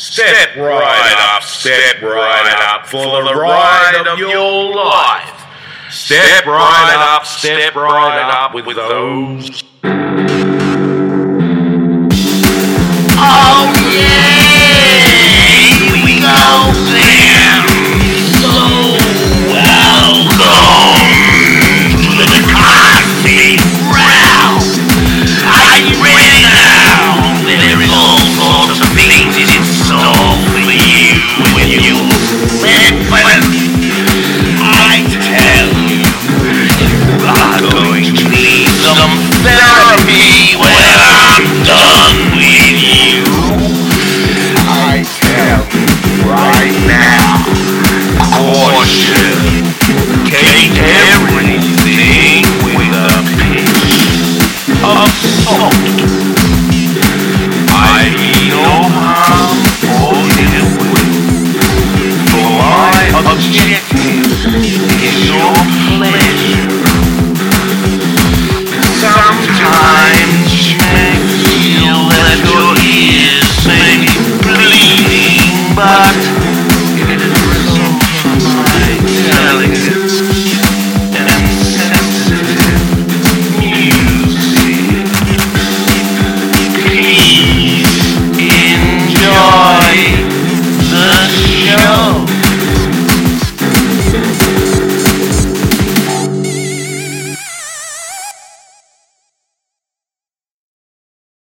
Step right up, step right up for the ride of your life. Step right up, step right up with those. every